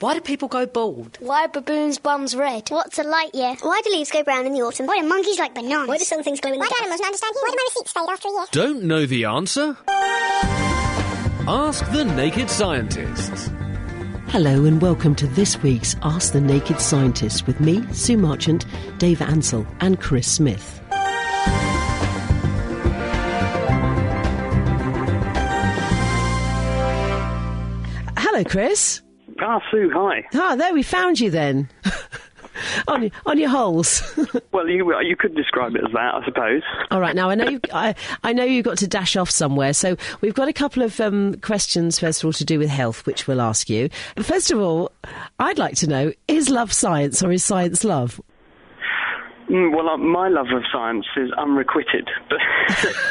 Why do people go bald? Why are baboons' bums red? What's a light year? Why do leaves go brown in the autumn? Why do monkeys like bananas? Why do some things glow in the Why do dark? animals not understand humans? Why do my receipts fade after a year? Don't know the answer? Ask the Naked Scientists. Hello and welcome to this week's Ask the Naked Scientists with me, Sue Marchant, Dave Ansell, and Chris Smith. Hello, Chris. Ah, Sue, hi. Ah, there we found you then. on, your, on your holes. Well, you you could describe it as that, I suppose. All right, now I know you've, I, I know you've got to dash off somewhere, so we've got a couple of um, questions first of all to do with health, which we'll ask you. First of all, I'd like to know: is love science or is science love? Mm, well, uh, my love of science is unrequited, but,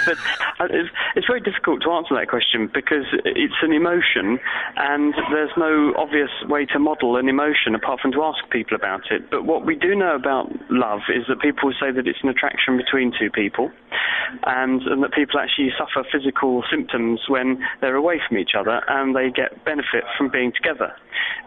but uh, it's, it's very difficult to answer that question because it's an emotion, and there's no obvious way to model an emotion apart from to ask people about it. But what we do know about love is that people say that it's an attraction between two people, and, and that people actually suffer physical symptoms when they're away from each other, and they get benefit from being together.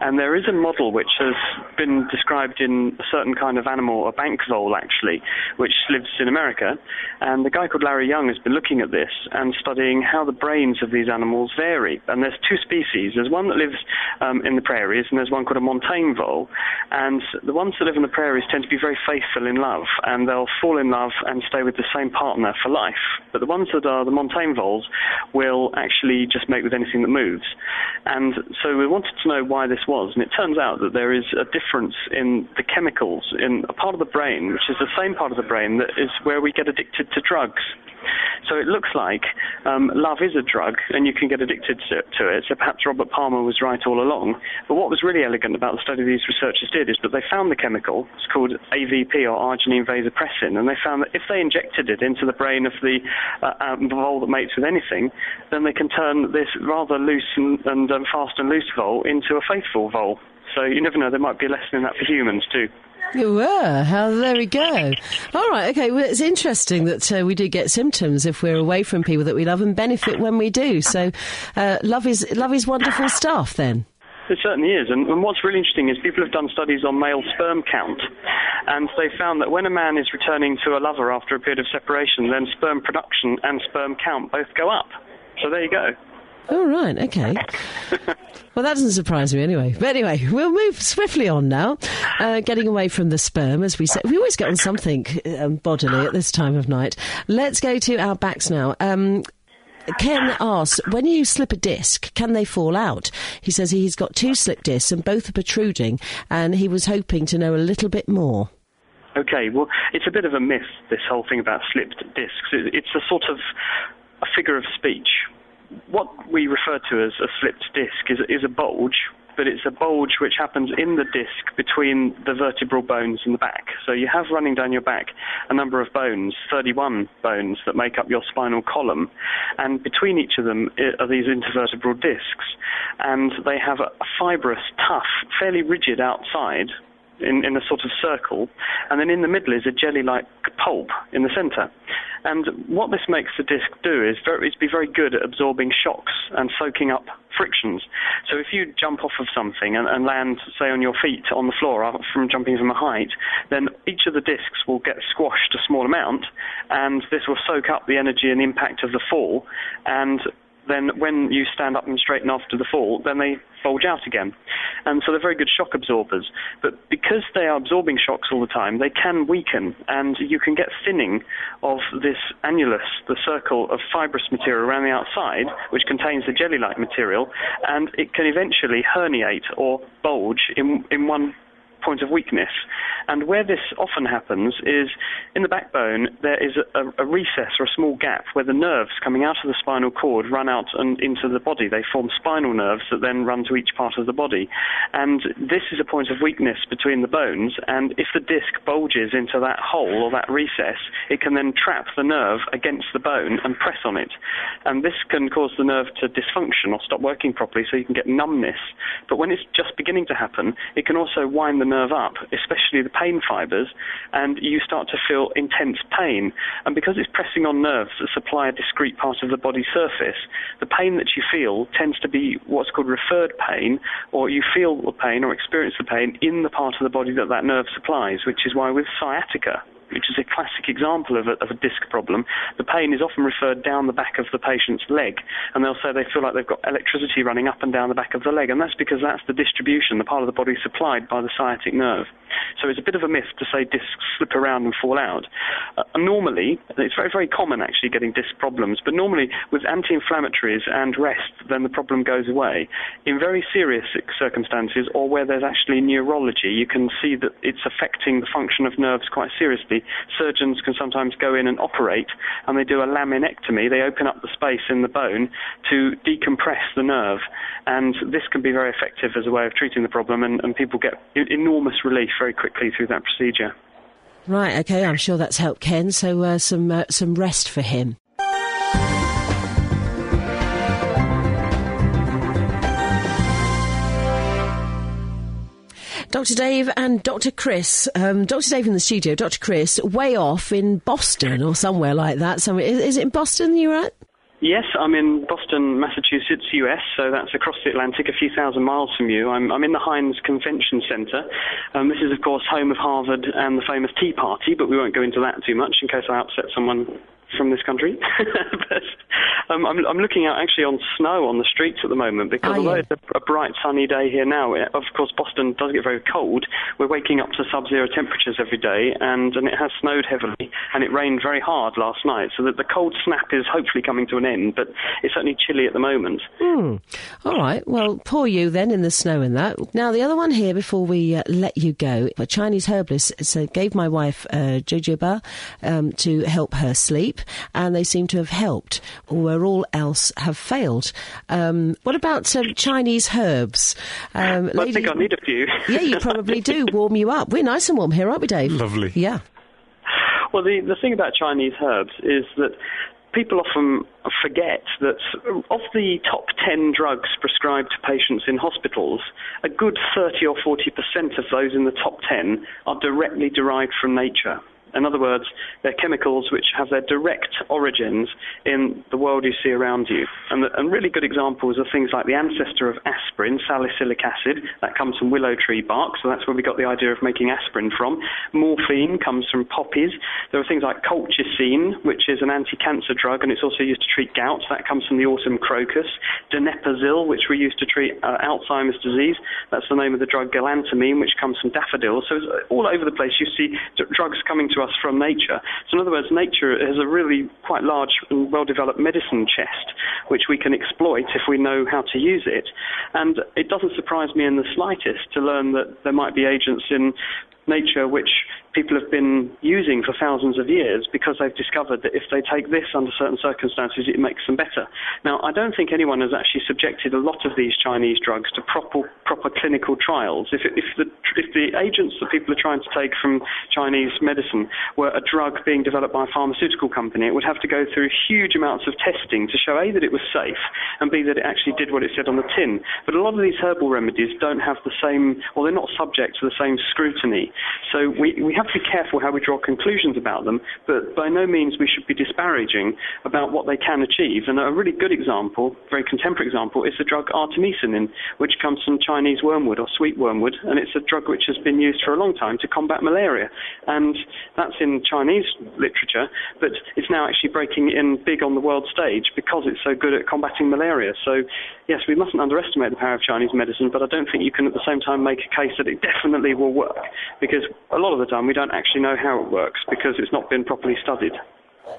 And there is a model which has been described in a certain kind of animal, a bank vole actually, which lives in America. And the guy called Larry Young has been looking at this and studying how the brains of these animals vary. And there's two species. There's one that lives um, in the prairies, and there's one called a montane vole. And the ones that live in the prairies tend to be very faithful in love, and they'll fall in love and stay with the same partner for life. But the ones that are the montane voles will actually just mate with anything that moves. And so we wanted to know why this was, and it turns out that there is a difference in the chemicals in a part of the brain, which is the same part of the brain that is where we get addicted to drugs. So it looks like um, love is a drug, and you can get addicted to, to it. So perhaps Robert Palmer was right all along. But what was really elegant about the study these researchers did is that they found the chemical. It's called AVP or arginine vasopressin, and they found that if they injected it into the brain of the uh, um, vole that mates with anything, then they can turn this rather loose and, and um, fast and loose vole into a faithful vole. So you never know, there might be a lesson in that for humans too. You were. How there we go. All right. Okay. Well, it's interesting that uh, we do get symptoms if we're away from people that we love, and benefit when we do. So, uh, love is love is wonderful stuff. Then. It certainly is. And, and what's really interesting is people have done studies on male sperm count, and they found that when a man is returning to a lover after a period of separation, then sperm production and sperm count both go up. So there you go. All right. Okay. well, that doesn't surprise me anyway. But anyway, we'll move swiftly on now, uh, getting away from the sperm, as we say. We always get on something um, bodily at this time of night. Let's go to our backs now. Um, Ken asks, when you slip a disc, can they fall out? He says he's got two slip discs and both are protruding, and he was hoping to know a little bit more. Okay, well, it's a bit of a myth, this whole thing about slipped discs. It's a sort of a figure of speech. What we refer to as a slipped disc is, is a bulge, but it's a bulge which happens in the disc between the vertebral bones in the back. So you have running down your back a number of bones, 31 bones that make up your spinal column, and between each of them eh, are these intervertebral discs, and they have a, fibrous, tough, fairly rigid outside in, in a sort of circle, and then in the middle is a jelly-like pulp in the centre. And what this makes the disc do is, very, is be very good at absorbing shocks and soaking up frictions. So if you jump off of something and, and land, say, on your feet on the floor uh, from jumping from a height, then each of the discs will get squashed a small amount, and this will soak up the energy and impact of the fall, and then when you stand up and straighten after the fall, then they bulge out again. And so they're very good shock absorbers. But because they are absorbing shocks all the time, they can weaken, and you can get thinning of this annulus, the circle of fibrous material around the outside, which contains the jelly-like material, and it can eventually herniate or bulge in, in one point of weakness. And where this often happens is in the backbone, there is a, a recess or a small gap where the nerves coming out of the spinal cord run out and into the body. They form spinal nerves that then run to each part of the body. And this is a point of weakness between the bones. And if the disc bulges into that hole or that recess, it can then trap the nerve against the bone and press on it. And this can cause the nerve to dysfunction or stop working properly so you can get numbness. But when it's just beginning to happen, it can also wind the nerve up, especially the pain fibers, and you start to feel intense pain. And because it's pressing on nerves that supply a discrete part of the body surface, the pain that you feel tends to be what's called referred pain, or you feel the pain or experience the pain in the part of the body that that nerve supplies, which is why with sciatica, which is a classic example of a, of a disc problem, the pain is often referred down the back of the patient's leg, and they'll say they feel like they've got electricity running up and down the back of the leg, and that's because that's the distribution, the part of the body supplied by the sciatic nerve. So it's a bit of a myth to say discs slip around and fall out. Uh, normally, it's very, very common actually getting disc problems, but normally with anti-inflammatories and rest, then the problem goes away. In very serious circumstances, or where there's actually neurology, you can see that it's affecting the function of nerves quite seriously surgeons can sometimes go in and operate, and they do a laminectomy. They open up the space in the bone to decompress the nerve, and this can be very effective as a way of treating the problem, and, and people get enormous relief very quickly through that procedure. Right. Okay. I'm sure that's helped Ken. So uh, some uh, some rest for him. Dr. Dave and Dr. Chris. Um, Dr. Dave in the studio, Dr. Chris, way off in Boston or somewhere like that. Somewhere is, is it in Boston you're at? Yes, I'm in Boston, Massachusetts, US, so that's across the Atlantic, a few thousand miles from you. I'm, I'm in the Hynes Convention Center. Um, this is, of course, home of Harvard and the famous Tea Party, but we won't go into that too much in case I upset someone from this country. but um, I'm, I'm, looking out actually on snow on the streets at the moment because Are although you? it's a, a, bright sunny day here now, it, of course Boston does get very cold. We're waking up to sub-zero temperatures every day, and, and it has snowed heavily, and it rained very hard last night. So that the cold snap is hopefully coming to an end, but it's certainly chilly at the moment. Hmm. All right. Well, poor you then in the snow and that. Now the other one here before we uh, let you go, a Chinese herbalist so gave my wife uh, jujube um, to help her sleep and they seem to have helped, where all else have failed. Um, what about um, Chinese herbs? Um, I think I need a few. yeah, you probably do. Warm you up. We're nice and warm here, aren't we, Dave? Lovely. Yeah. Well, the, the thing about Chinese herbs is that people often forget that of the top 10 drugs prescribed to patients in hospitals, a good 30 or 40% of those in the top 10 are directly derived from nature. In other words, they're chemicals which have their direct origins in the world you see around you. And, the, and really good examples are things like the ancestor of aspirin, salicylic acid, that comes from willow tree bark, so that's where we got the idea of making aspirin from. Morphine comes from poppies. There are things like colchicine, which is an anti-cancer drug, and it's also used to treat gout. That comes from the autumn crocus. Donepezil, which we use to treat uh, Alzheimer's disease. That's the name of the drug galantamine, which comes from daffodils. So all over the place you see drugs coming to us from nature. So in other words, nature has a really quite large and well-developed medicine chest, which we can exploit if we know how to use it. And it doesn't surprise me in the slightest to learn that there might be agents in nature which people have been using for thousands of years because they've discovered that if they take this under certain circumstances, it makes them better. Now, I don't think anyone has actually subjected a lot of these Chinese drugs to proper proper clinical trials. If, if the if the agents that people are trying to take from Chinese medicine were a drug being developed by a pharmaceutical company, it would have to go through huge amounts of testing to show a that it was safe and b that it actually did what it said on the tin. But a lot of these herbal remedies don't have the same, or they're not subject to the same scrutiny. So we we have to be careful how we draw conclusions about them, but by no means we should be disparaging about what they can achieve. And a really good example, very contemporary example, is the drug artemisinin, which comes from Chinese wormwood or sweet wormwood, and it's a drug which has been used for a long time to combat malaria. And that's in Chinese literature, but it's now actually breaking in big on the world stage because it's so good at combating malaria. So, yes, we mustn't underestimate the power of Chinese medicine, but I don't think you can at the same time make a case that it definitely will work, because a lot of the time we don't actually know how it works because it's not been properly studied.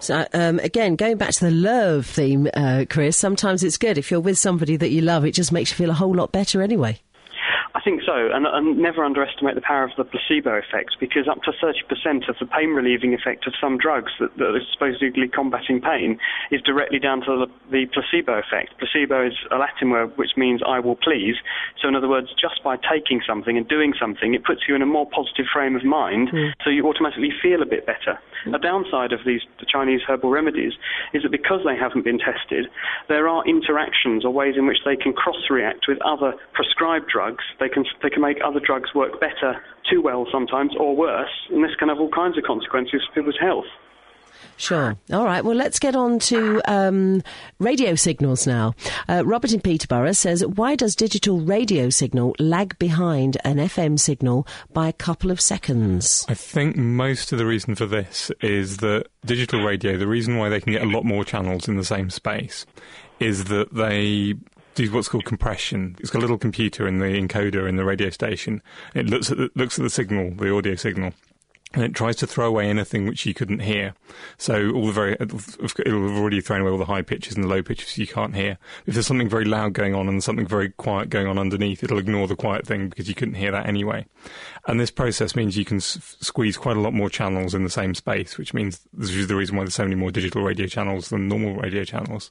So um, again, going back to the love theme, uh, Chris, sometimes it's good if you're with somebody that you love. It just makes you feel a whole lot better anyway. I think so, and, and, never underestimate the power of the placebo effect because up to 30% of the pain relieving effect of some drugs that, that are supposedly combating pain is directly down to the, the, placebo effect. Placebo is a Latin word which means I will please. So, in other words, just by taking something and doing something, it puts you in a more positive frame of mind, mm. so you automatically feel a bit better. Mm. A downside of these the Chinese herbal remedies is that because they haven't been tested, there are interactions or ways in which they can cross react with other prescribed drugs They can they can make other drugs work better, too well sometimes, or worse, and this can have all kinds of consequences for people's health. Sure. All right. Well, let's get on to um, radio signals now. Uh, Robert in Peterborough says, "Why does digital radio signal lag behind an FM signal by a couple of seconds?" I think most of the reason for this is that digital radio, the reason why they can get a lot more channels in the same space, is that they do what's called compression. It's got a little computer in the encoder in the radio station. It looks at the, looks at the signal, the audio signal, and it tries to throw away anything which you couldn't hear. So all the very it'll have already thrown away all the high pitches and the low pitches you can't hear. If there's something very loud going on and something very quiet going on underneath, it'll ignore the quiet thing because you couldn't hear that anyway. And this process means you can s- squeeze quite a lot more channels in the same space, which means this is the reason why there's so many more digital radio channels than normal radio channels.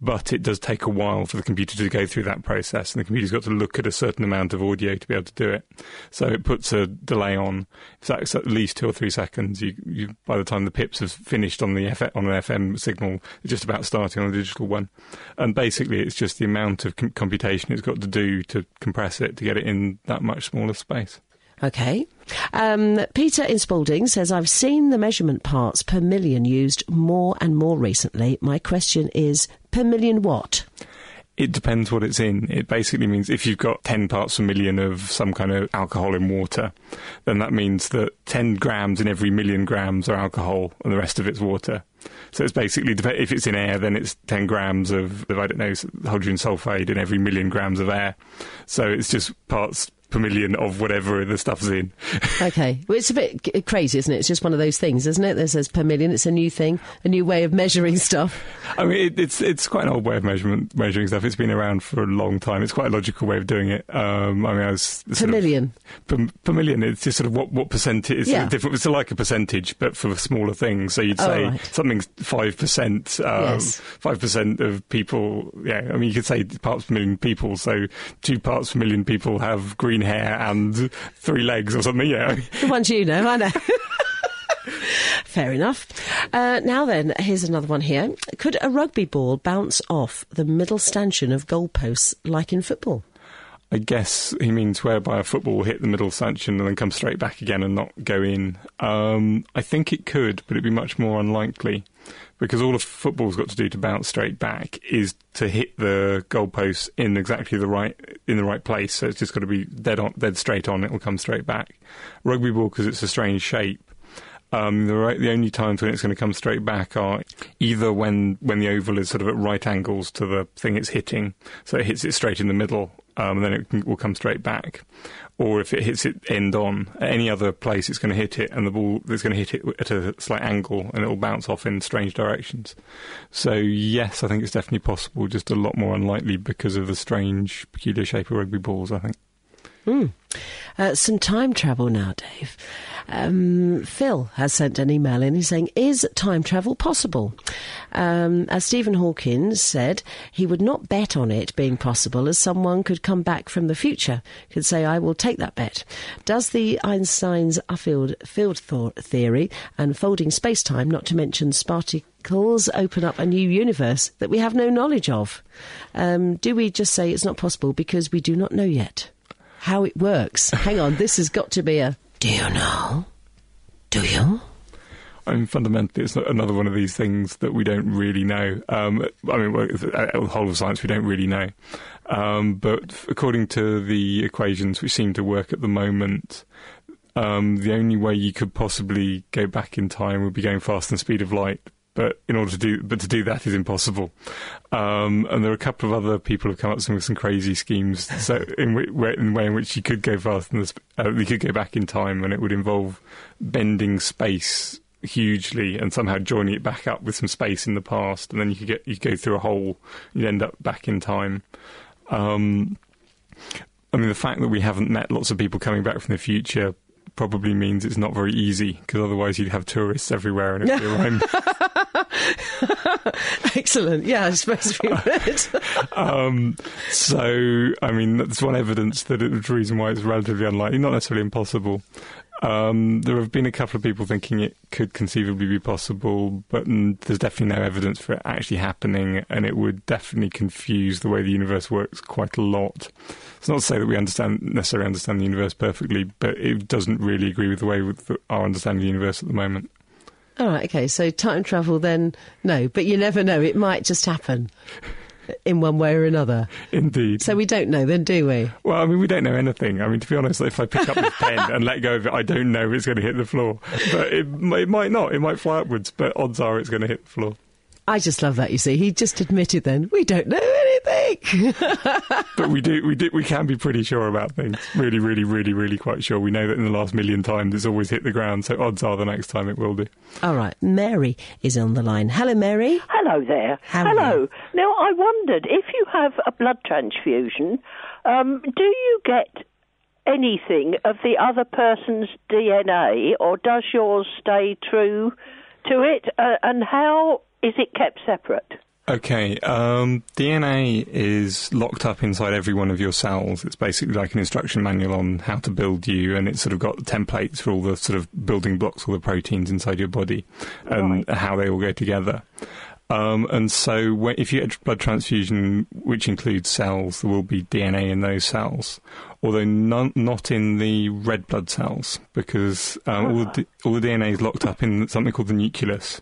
But it does take a while for the computer to go through that process, and the computer's got to look at a certain amount of audio to be able to do it. So it puts a delay on. That's at least two or three seconds, you, you by the time the pips have finished on the F- on an FM signal, just about starting on a digital one. And basically, it's just the amount of com- computation it's got to do to compress it to get it in that much smaller space. Okay. Um, Peter in Spalding says, I've seen the measurement parts per million used more and more recently. My question is, per million what? It depends what it's in. It basically means if you've got 10 parts per million of some kind of alcohol in water, then that means that 10 grams in every million grams are alcohol and the rest of it's water. So it's basically, if it's in air, then it's 10 grams of, I don't know, hydrogen sulfide in every million grams of air. So it's just parts per million of whatever the stuff's in. okay. Well, it's a bit crazy, isn't it? It's just one of those things, isn't it? That says per million. It's a new thing, a new way of measuring stuff. I mean, it, it's it's quite an old way of measurement measuring stuff. It's been around for a long time. It's quite a logical way of doing it. Um, I mean, I was Per million. Of, per, per, million. It's just sort of what what percentage. It's Yeah. different. It's like a percentage, but for smaller things. So you'd Oh, say right. something's five percent. um, Yes. Five percent of people. Yeah. I mean, you could say parts per million people. So two parts per million people have green hair and three legs or something. Yeah. The ones you know, I know. Fair enough. Uh, now then, here's another one here. Could a rugby ball bounce off the middle stanchion of goalposts like in football? I guess he means whereby a football will hit the middle stanchion and then come straight back again and not go in. Um, I think it could, but it'd be much more unlikely because all a football's got to do to bounce straight back is to hit the goalpost in exactly the right in the right place. So it's just got to be dead on, dead straight on. It will come straight back. Rugby ball because it's a strange shape. Um, the, right, the only times when it's going to come straight back are either when, when the oval is sort of at right angles to the thing it's hitting, so it hits it straight in the middle, um, and then it can, will come straight back, or if it hits it end on. At any other place, it's going to hit it, and the ball is going to hit it at a slight angle, and it will bounce off in strange directions. So yes, I think it's definitely possible, just a lot more unlikely because of the strange, peculiar shape of rugby balls. I think. Uh, some time travel now, Dave. Um, Phil has sent an email in. He's saying, "Is time travel possible?" Um, as Stephen Hawkins said, he would not bet on it being possible, as someone could come back from the future, could say, "I will take that bet." Does the Einstein's field field theory and folding space-time, not to mention particles, open up a new universe that we have no knowledge of? Um, do we just say it's not possible because we do not know yet? How it works. Hang on, this has got to be a. Do you know? Do you? I mean, fundamentally, it's another one of these things that we don't really know. Um, I mean, well, the whole of science we don't really know. Um, but according to the equations which seem to work at the moment, um, the only way you could possibly go back in time would be going faster than the speed of light. But in order to do, but to do that is impossible. Um, and there are a couple of other people who've come up with some, crazy schemes. So in, w- where, in a way in which you could go faster than the, sp- uh, you could go back in time, and it would involve bending space hugely and somehow joining it back up with some space in the past, and then you could get you go through a hole, you'd end up back in time. Um, I mean, the fact that we haven't met lots of people coming back from the future probably means it's not very easy because otherwise you'd have tourists everywhere and it'd be a rhyme. Excellent. Yeah, I suppose we would. um, so, I mean, that's one evidence that it's the reason why it's relatively unlikely, not necessarily impossible. Um, there have been a couple of people thinking it could conceivably be possible, but there's definitely no evidence for it actually happening, and it would definitely confuse the way the universe works quite a lot. It's not to say that we understand necessarily understand the universe perfectly, but it doesn't really agree with the way with the, our understanding of the universe at the moment. All right, okay. So time travel, then no, but you never know. It might just happen in one way or another. Indeed. So we don't know, then, do we? Well, I mean, we don't know anything. I mean, to be honest, if I pick up this pen and let go of it, I don't know if it's going to hit the floor. But it, it might not. It might fly upwards, but odds are it's going to hit the floor. I just love that. You see, he just admitted then we don't know anything. But we do, we do, we can be pretty sure about things. Really, really, really, really quite sure. We know that in the last million times it's always hit the ground, so odds are the next time it will do. All right, Mary is on the line. Hello, Mary. Hello there. How are Hello. you? Now, I wondered if you have a blood transfusion, um, do you get anything of the other person's DNA, or does yours stay true to it? Uh, and how is it kept separate? Okay, um, DNA is locked up inside every one of your cells. It's basically like an instruction manual on how to build you, and it's sort of got templates for all the sort of building blocks, all the proteins inside your body, and how they all go together. Um, and so, when, if you get a blood transfusion, which includes cells, there will be DNA in those cells, although none, not in the red blood cells, because um, all, the, all the DNA is locked up in something called the nucleus,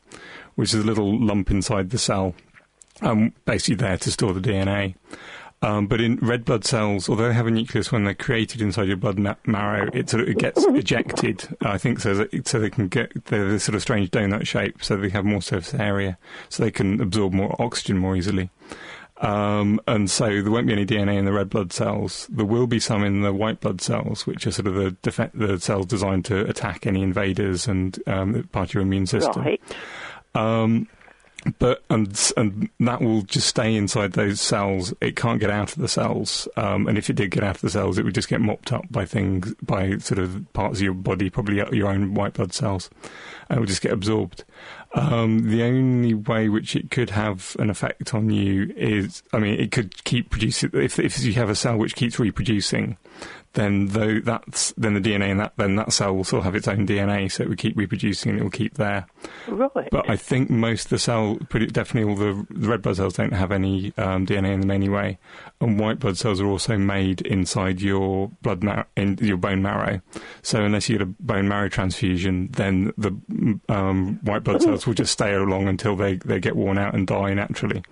which is a little lump inside the cell, um, basically there to store the DNA. Um, but in red blood cells, although they have a nucleus when they're created inside your blood marrow, it sort of it gets ejected. I think so that so they can get they're this sort of strange donut shape, so they have more surface area, so they can absorb more oxygen more easily. Um, and so there won't be any DNA in the red blood cells. There will be some in the white blood cells, which are sort of the defe- the cells designed to attack any invaders and um, part of your immune system. Right. Um, but and and that will just stay inside those cells. It can't get out of the cells. Um, and if it did get out of the cells, it would just get mopped up by things, by sort of parts of your body, probably your own white blood cells, and it would just get absorbed. Um, the only way which it could have an effect on you is, I mean, it could keep producing. If if you have a cell which keeps reproducing, then though that's then the DNA in that then that cell will still have its own DNA, so it will keep reproducing and it will keep there. Right. But I think most of the cell, pretty definitely all the, the red blood cells don't have any um, DNA in them anyway, and white blood cells are also made inside your blood mar- in your bone marrow. So unless you get a bone marrow transfusion, then the um, white blood cells will just stay along until they, they get worn out and die naturally.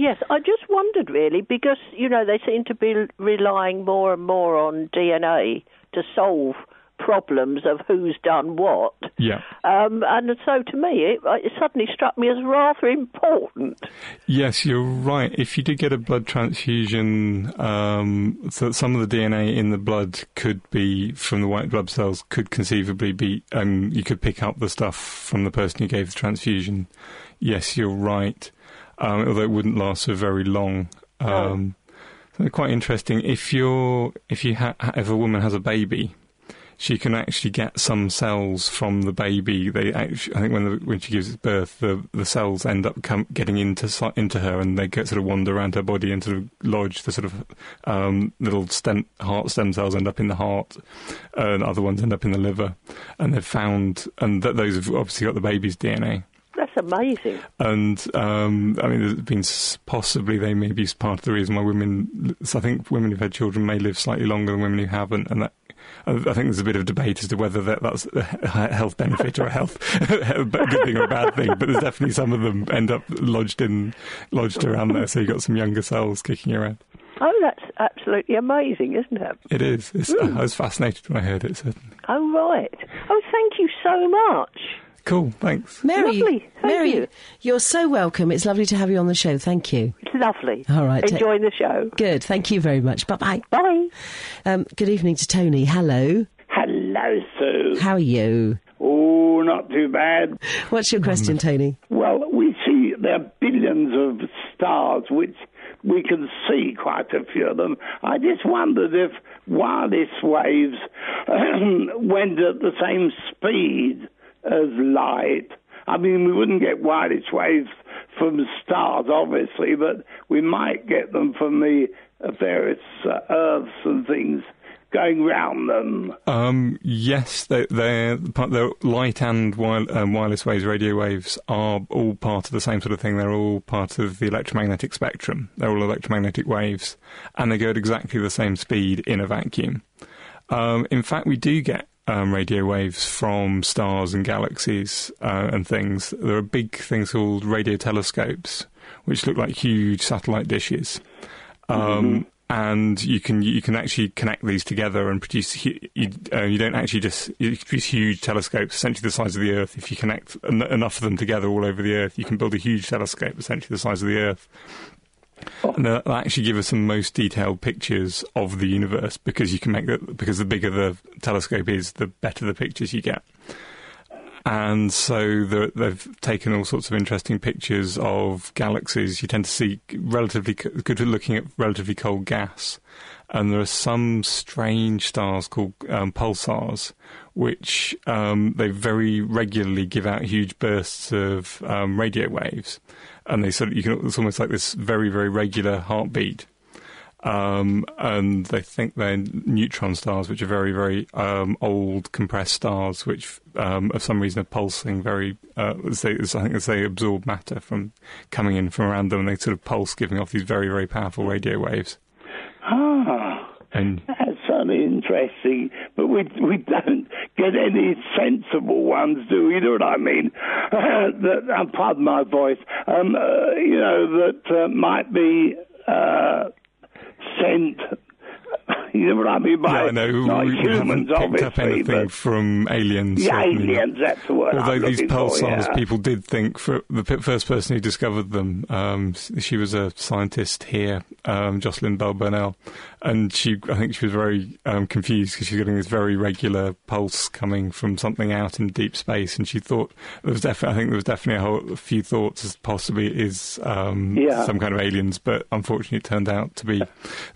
Yes, I just wondered really because you know they seem to be relying more and more on DNA to solve problems of who's done what. Yeah. Um, and so to me, it, it suddenly struck me as rather important. Yes, you're right. If you did get a blood transfusion, um, so some of the DNA in the blood could be from the white blood cells, could conceivably be, um, you could pick up the stuff from the person who gave the transfusion. Yes, you're right. Um, although it wouldn't last for very long. Um, so quite interesting. If you're, if you ha- if a woman has a baby, she can actually get some cells from the baby. They actually, I think when the, when she gives birth, the the cells end up com- getting into into her, and they get sort of wander around her body and sort of lodge. The sort of um, little stem heart stem cells end up in the heart, and other ones end up in the liver. And they've found, and that those have obviously got the baby's DNA. That's amazing. And um, I mean, there's been possibly they may be part of the reason why women. So I think women who've had children may live slightly longer than women who haven't, and that. I think there's a bit of debate as to whether that, that's a health benefit or a health a good thing or a bad thing. But there's definitely some of them end up lodged in lodged around there, so you've got some younger cells kicking around. Oh, that's absolutely amazing, isn't it? It is. It's, I was fascinated when I heard it. Certainly. Oh, right. Oh, thank you so much. Cool. Thanks. Mary, Lovely, thank Mary, you. you're so welcome. It's lovely to have you on the show. Thank you. It's lovely. All right, ta- Enjoying the show. Good. Thank you very much. Bye bye. Bye. Um, good evening to Tony. Hello. Hello, Sue. How are you? Oh, not too bad. What's your question, Tony? Well, we see there are billions of stars which we can see quite a few of them. I just wondered if wireless waves went at the same speed as light. I mean, we wouldn't get wireless waves from stars, obviously, but we might get them from the various uh, Earths and things going round them? Um, yes, they, they're, they're light and wire, um, wireless waves, radio waves are all part of the same sort of thing. They're all part of the electromagnetic spectrum. They're all electromagnetic waves, and they go at exactly the same speed in a vacuum. Um, in fact, we do get um, radio waves from stars and galaxies uh, and things. There are big things called radio telescopes, which look like huge satellite dishes. Um, And you can you can actually connect these together and produce. You, uh, you don't actually just you produce huge telescopes, essentially the size of the Earth. If you connect en- enough of them together all over the Earth, you can build a huge telescope, essentially the size of the Earth. And that will actually give us some most detailed pictures of the universe because you can make the because the bigger the telescope is, the better the pictures you get. And so the, they've taken all sorts of interesting pictures of galaxies. You tend to see relatively good looking at relatively cold gas, and there are some strange stars called um, pulsars, which um, they very regularly give out huge bursts of um, radio waves, and they sort of you can it's almost like this very very regular heartbeat. Um, and they think they're neutron stars, which are very, very um, old compressed stars, which um, for some reason are pulsing very. Uh, as they, as I think as they absorb matter from coming in from around them, and they sort of pulse, giving off these very, very powerful radio waves. Ah. And certainly interesting, but we we don't get any sensible ones, do we? You know what I mean? that, uh, pardon my voice. Um, uh, you know that uh, might be uh, sent. You know what I mean by yeah, I know not we, humans, haven't picked up anything from aliens. the certainly not. aliens. That's the word. Although I'm these pulsars, yeah. people did think for the first person who discovered them, um, she was a scientist here, um, Jocelyn Bell Burnell, and she, I think she was very um, confused because she's getting this very regular pulse coming from something out in deep space, and she thought there was definitely, I think there was definitely a, whole, a few thoughts as possibly it is um, Yeah. some kind of aliens, but unfortunately it turned out to be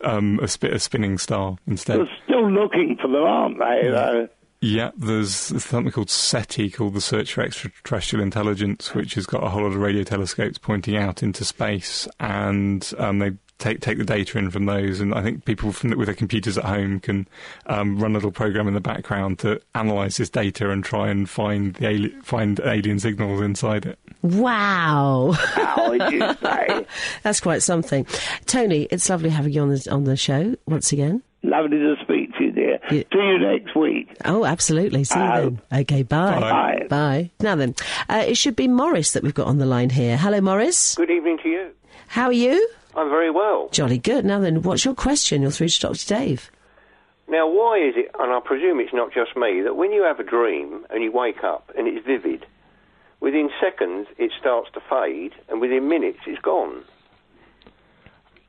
um, a, sp- a spinning star instead. They're still looking for them, aren't they? Though? Yeah, there's something called SETI, called the Search for Extraterrestrial Intelligence, which has got a whole lot of radio telescopes pointing out into space, and um, they take take the data in from those. And I think people from the, with their computers at home can um, run a little program in the background to analyze this data and try and find the ali- find alien signals inside it. Wow. How would you say? That's quite something. Tony, it's lovely having you on the, on the show once again. Lovely to speak to you, dear. Yeah. See you next week. Oh, absolutely. See you Oh. then. Okay, bye. Bye. Bye. Now then, uh, it should be Morris that we've got on the line here. Hello, Morris. Good evening to you. How are you? I'm very well. Jolly good. Now then, what's your question? You're through to Dr. Dave. Now, why is it, and I presume it's not just me, that when you have a dream and you wake up and it's vivid, within seconds it starts to fade, and within minutes it's gone?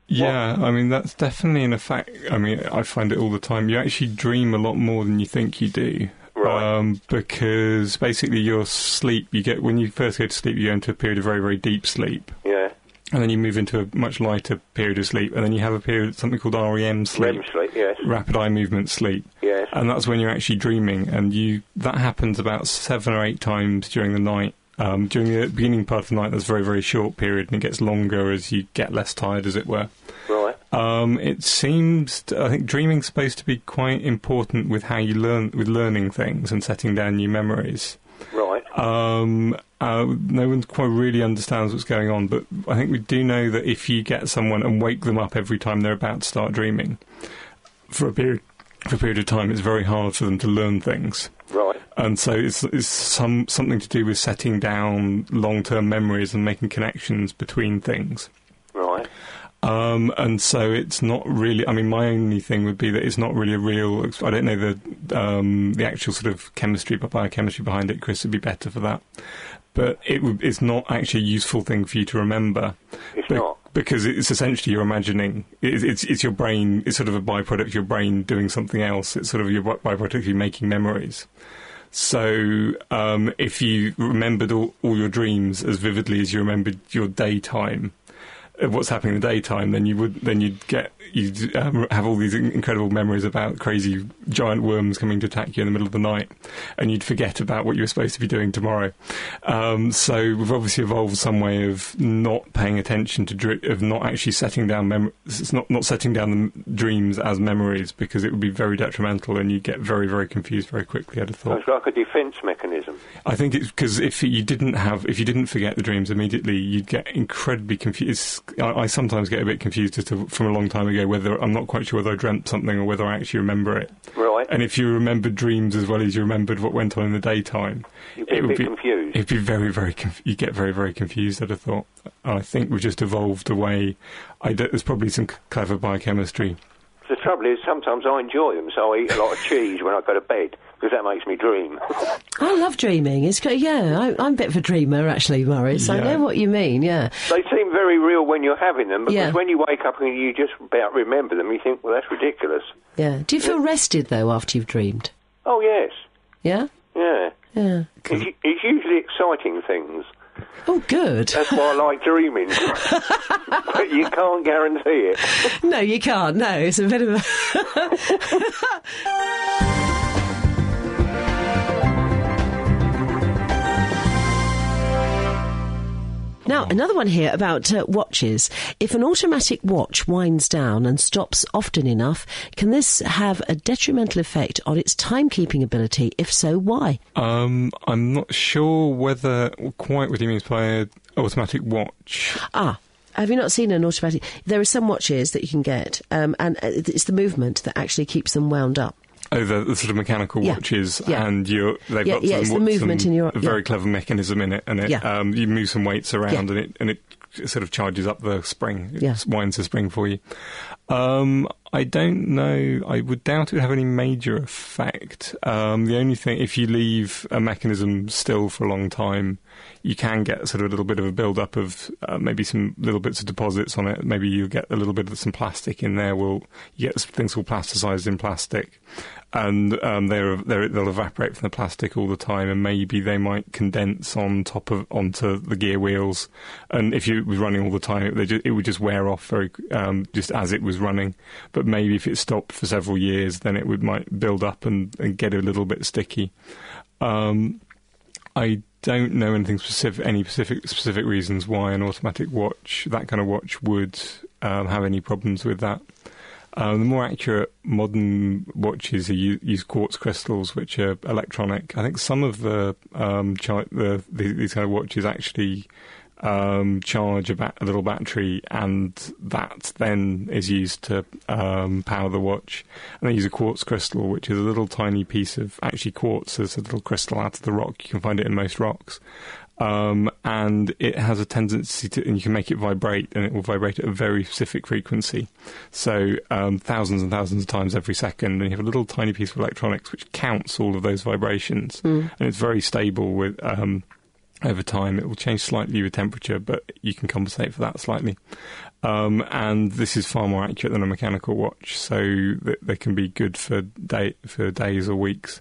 Yeah, I mean that's definitely an effect. I mean, I find it all the time. You actually dream a lot more than you think you do. Right. Um, because basically your sleep, you get when you first go to sleep, you go into a period of very, very deep sleep, Yeah. And then you move into a much lighter period of sleep, and then you have a period something called REM sleep, REM sleep, yes. rapid eye movement sleep, Yes. and that's when you're actually dreaming, and you that happens about seven or eight times during the night. Um, during the beginning part of the night, that's a very, very short period, and it gets longer as you get less tired, as it were. Right. Um, it seems, I think dreaming's supposed to be quite important with how you learn, with learning things and setting down new memories. Um, uh, no one quite really understands what's going on, but I think we do know that if you get someone and wake them up every time they're about to start dreaming for a period, for a period of time, it's very hard for them to learn things. Right. And so it's, it's some something to do with setting down long-term memories and making connections between things. Right. Um, and so it's not really. I mean, my only thing would be that it's not really a real. I don't know the um, the actual sort of chemistry, but biochemistry behind it. Chris would be better for that. But it would, it's not actually a useful thing for you to remember. It's not. because it's essentially you're imagining. It, it's it's your brain. It's sort of a byproduct of your brain doing something else. It's sort of your byproduct of you making memories. So um, if you remembered all, all your dreams as vividly as you remembered your daytime, of what's happening in the daytime, then you would then you'd get you'd um, have all these incredible memories about crazy giant worms coming to attack you in the middle of the night, and you'd forget about what you were supposed to be doing tomorrow. Um, so we've obviously evolved some way of not paying attention to dr- of not actually setting down mem- it's not not setting down the dreams as memories because it would be very detrimental and you get very very confused very quickly. I'd have thought. It's like a defence mechanism. I think it's because if you didn't have, if you didn't forget the dreams immediately, you'd get incredibly confused. I, I sometimes get a bit confused as to, from a long time ago whether I'm not quite sure whether I dreamt something or whether I actually remember it. Right. And if you remembered dreams as well as you remembered what went on in the daytime, You'd be it would be confused. It'd be very, very. Conf- you get very, very confused. I'd have thought. I think we've just evolved a way. I d- there's probably some c- clever biochemistry The trouble is, sometimes I enjoy them, so I eat a lot of cheese when I go to bed because that makes me dream. I love dreaming. It's great. Yeah, I, I'm a bit of a dreamer, actually, Morris. I know what you mean. Yeah. they seem very real when you're having them, because Yeah. when you wake up and you just about remember them, you think, well, that's ridiculous. Yeah. Do you feel rested though after you've dreamed? Oh yes, Yeah. yeah. Yeah. It's, it's usually exciting things. Oh, good. That's why I like dreaming. but you can't guarantee it. no, you can't. No, it's a bit of a. Now, another one here about uh, watches. If an automatic watch winds down and stops often enough, can this have a detrimental effect on its timekeeping ability? If so, why? Um, I'm not sure whether quite what he means by an automatic watch. Ah. Have you not seen an automatic? There are some watches that you can get, um, and uh, it's the movement that actually keeps them wound up. Oh, the, sort of mechanical Yeah. watches, Yeah. and you're, they've Yeah, got yeah, some, it's the movement in your- a very clever mechanism in it, and it, um, you move some weights around, and it and it sort of charges up the spring, it Yeah. winds the spring for you. Um, I don't know. I would doubt it would have any major effect. Um, the only thing, if you leave a mechanism still for a long time, you can get sort of a little bit of a build up of uh, maybe some little bits of deposits on it. Maybe you get a little bit of some plastic in there. Will you get things called plasticizers in plastic, and um, they're, they're, they'll evaporate from the plastic all the time, and maybe they might condense on top of onto the gear wheels. And if you was running all the time, it, they ju- it would just wear off very um, just as it was running. But maybe if it stopped for several years, then it would might build up and, and get a little bit sticky. Um, I don't know anything specific, any specific specific reasons why an automatic watch, that kind of watch, would um, have any problems with that. Um, the more accurate modern watches u- use quartz crystals, which are electronic. I think some of the, um, chi- the, the these kind of watches actually um, charge a, ba- a little battery, and that then is used to um, power the watch. And they use a quartz crystal, which is a little tiny piece of actually quartz. There's a little crystal out of the rock. You can find it in most rocks. Um, and it has a tendency to, and you can make it vibrate, and it will vibrate at a very specific frequency. So um, thousands and thousands of times every second, and you have a little tiny piece of electronics which counts all of those vibrations, and it's very stable with. Um, over time, it will change slightly with temperature, but you can compensate for that slightly. Um, and this is far more accurate than a mechanical watch, so that they can be good for day for days or weeks.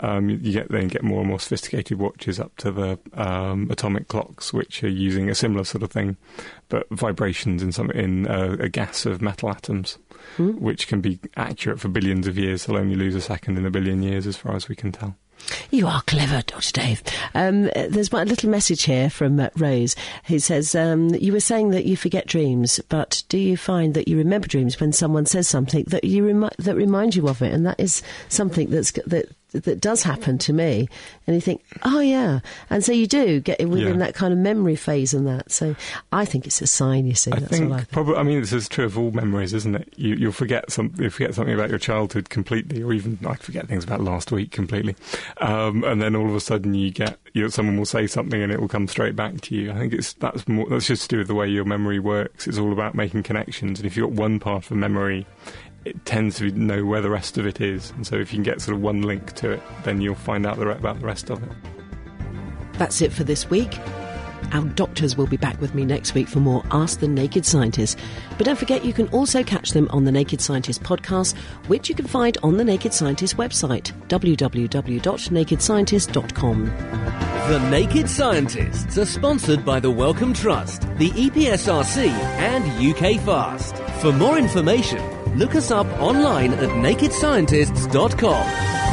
Um, you get then get more and more sophisticated watches up to the um, atomic clocks, which are using a similar sort of thing, but vibrations in some in uh, a gas of metal atoms, which can be accurate for billions of years. They'll only lose a second in a billion years, as far as we can tell. You are clever, Dr. Dave. Um, there's one little message here from uh, Rose who says, um, You were saying that you forget dreams, but do you find that you remember dreams when someone says something that you remi- that reminds you of it? And that is something that's that that does happen to me. And you think, Oh, yeah. And so you do get within Yeah. that kind of memory phase and that. So I think it's a sign, you see. I That's think all I think. probably. I mean, this is true of all memories, isn't it? You, you'll forget some. You forget something about your childhood completely, or even I forget things about last week completely. Um, and then all of a sudden, you get you know, someone will say something, and it will come straight back to you. I think it's that's more. That's just to do with the way your memory works. It's all about making connections, and if you've got one part of a memory. It tends to know where the rest of it is, and so if you can get sort of one link to it, then you'll find out the, re- about the rest of it. That's it for this week. Our doctors will be back with me next week for more Ask the Naked Scientist. But don't forget, you can also catch them on the Naked Scientist podcast, which you can find on the Naked Scientist website, www.nakedscientist.com. The Naked Scientists are sponsored by the Wellcome Trust, the EPSRC, and UK Fast. For more information, look us up online at nakedscientists.com.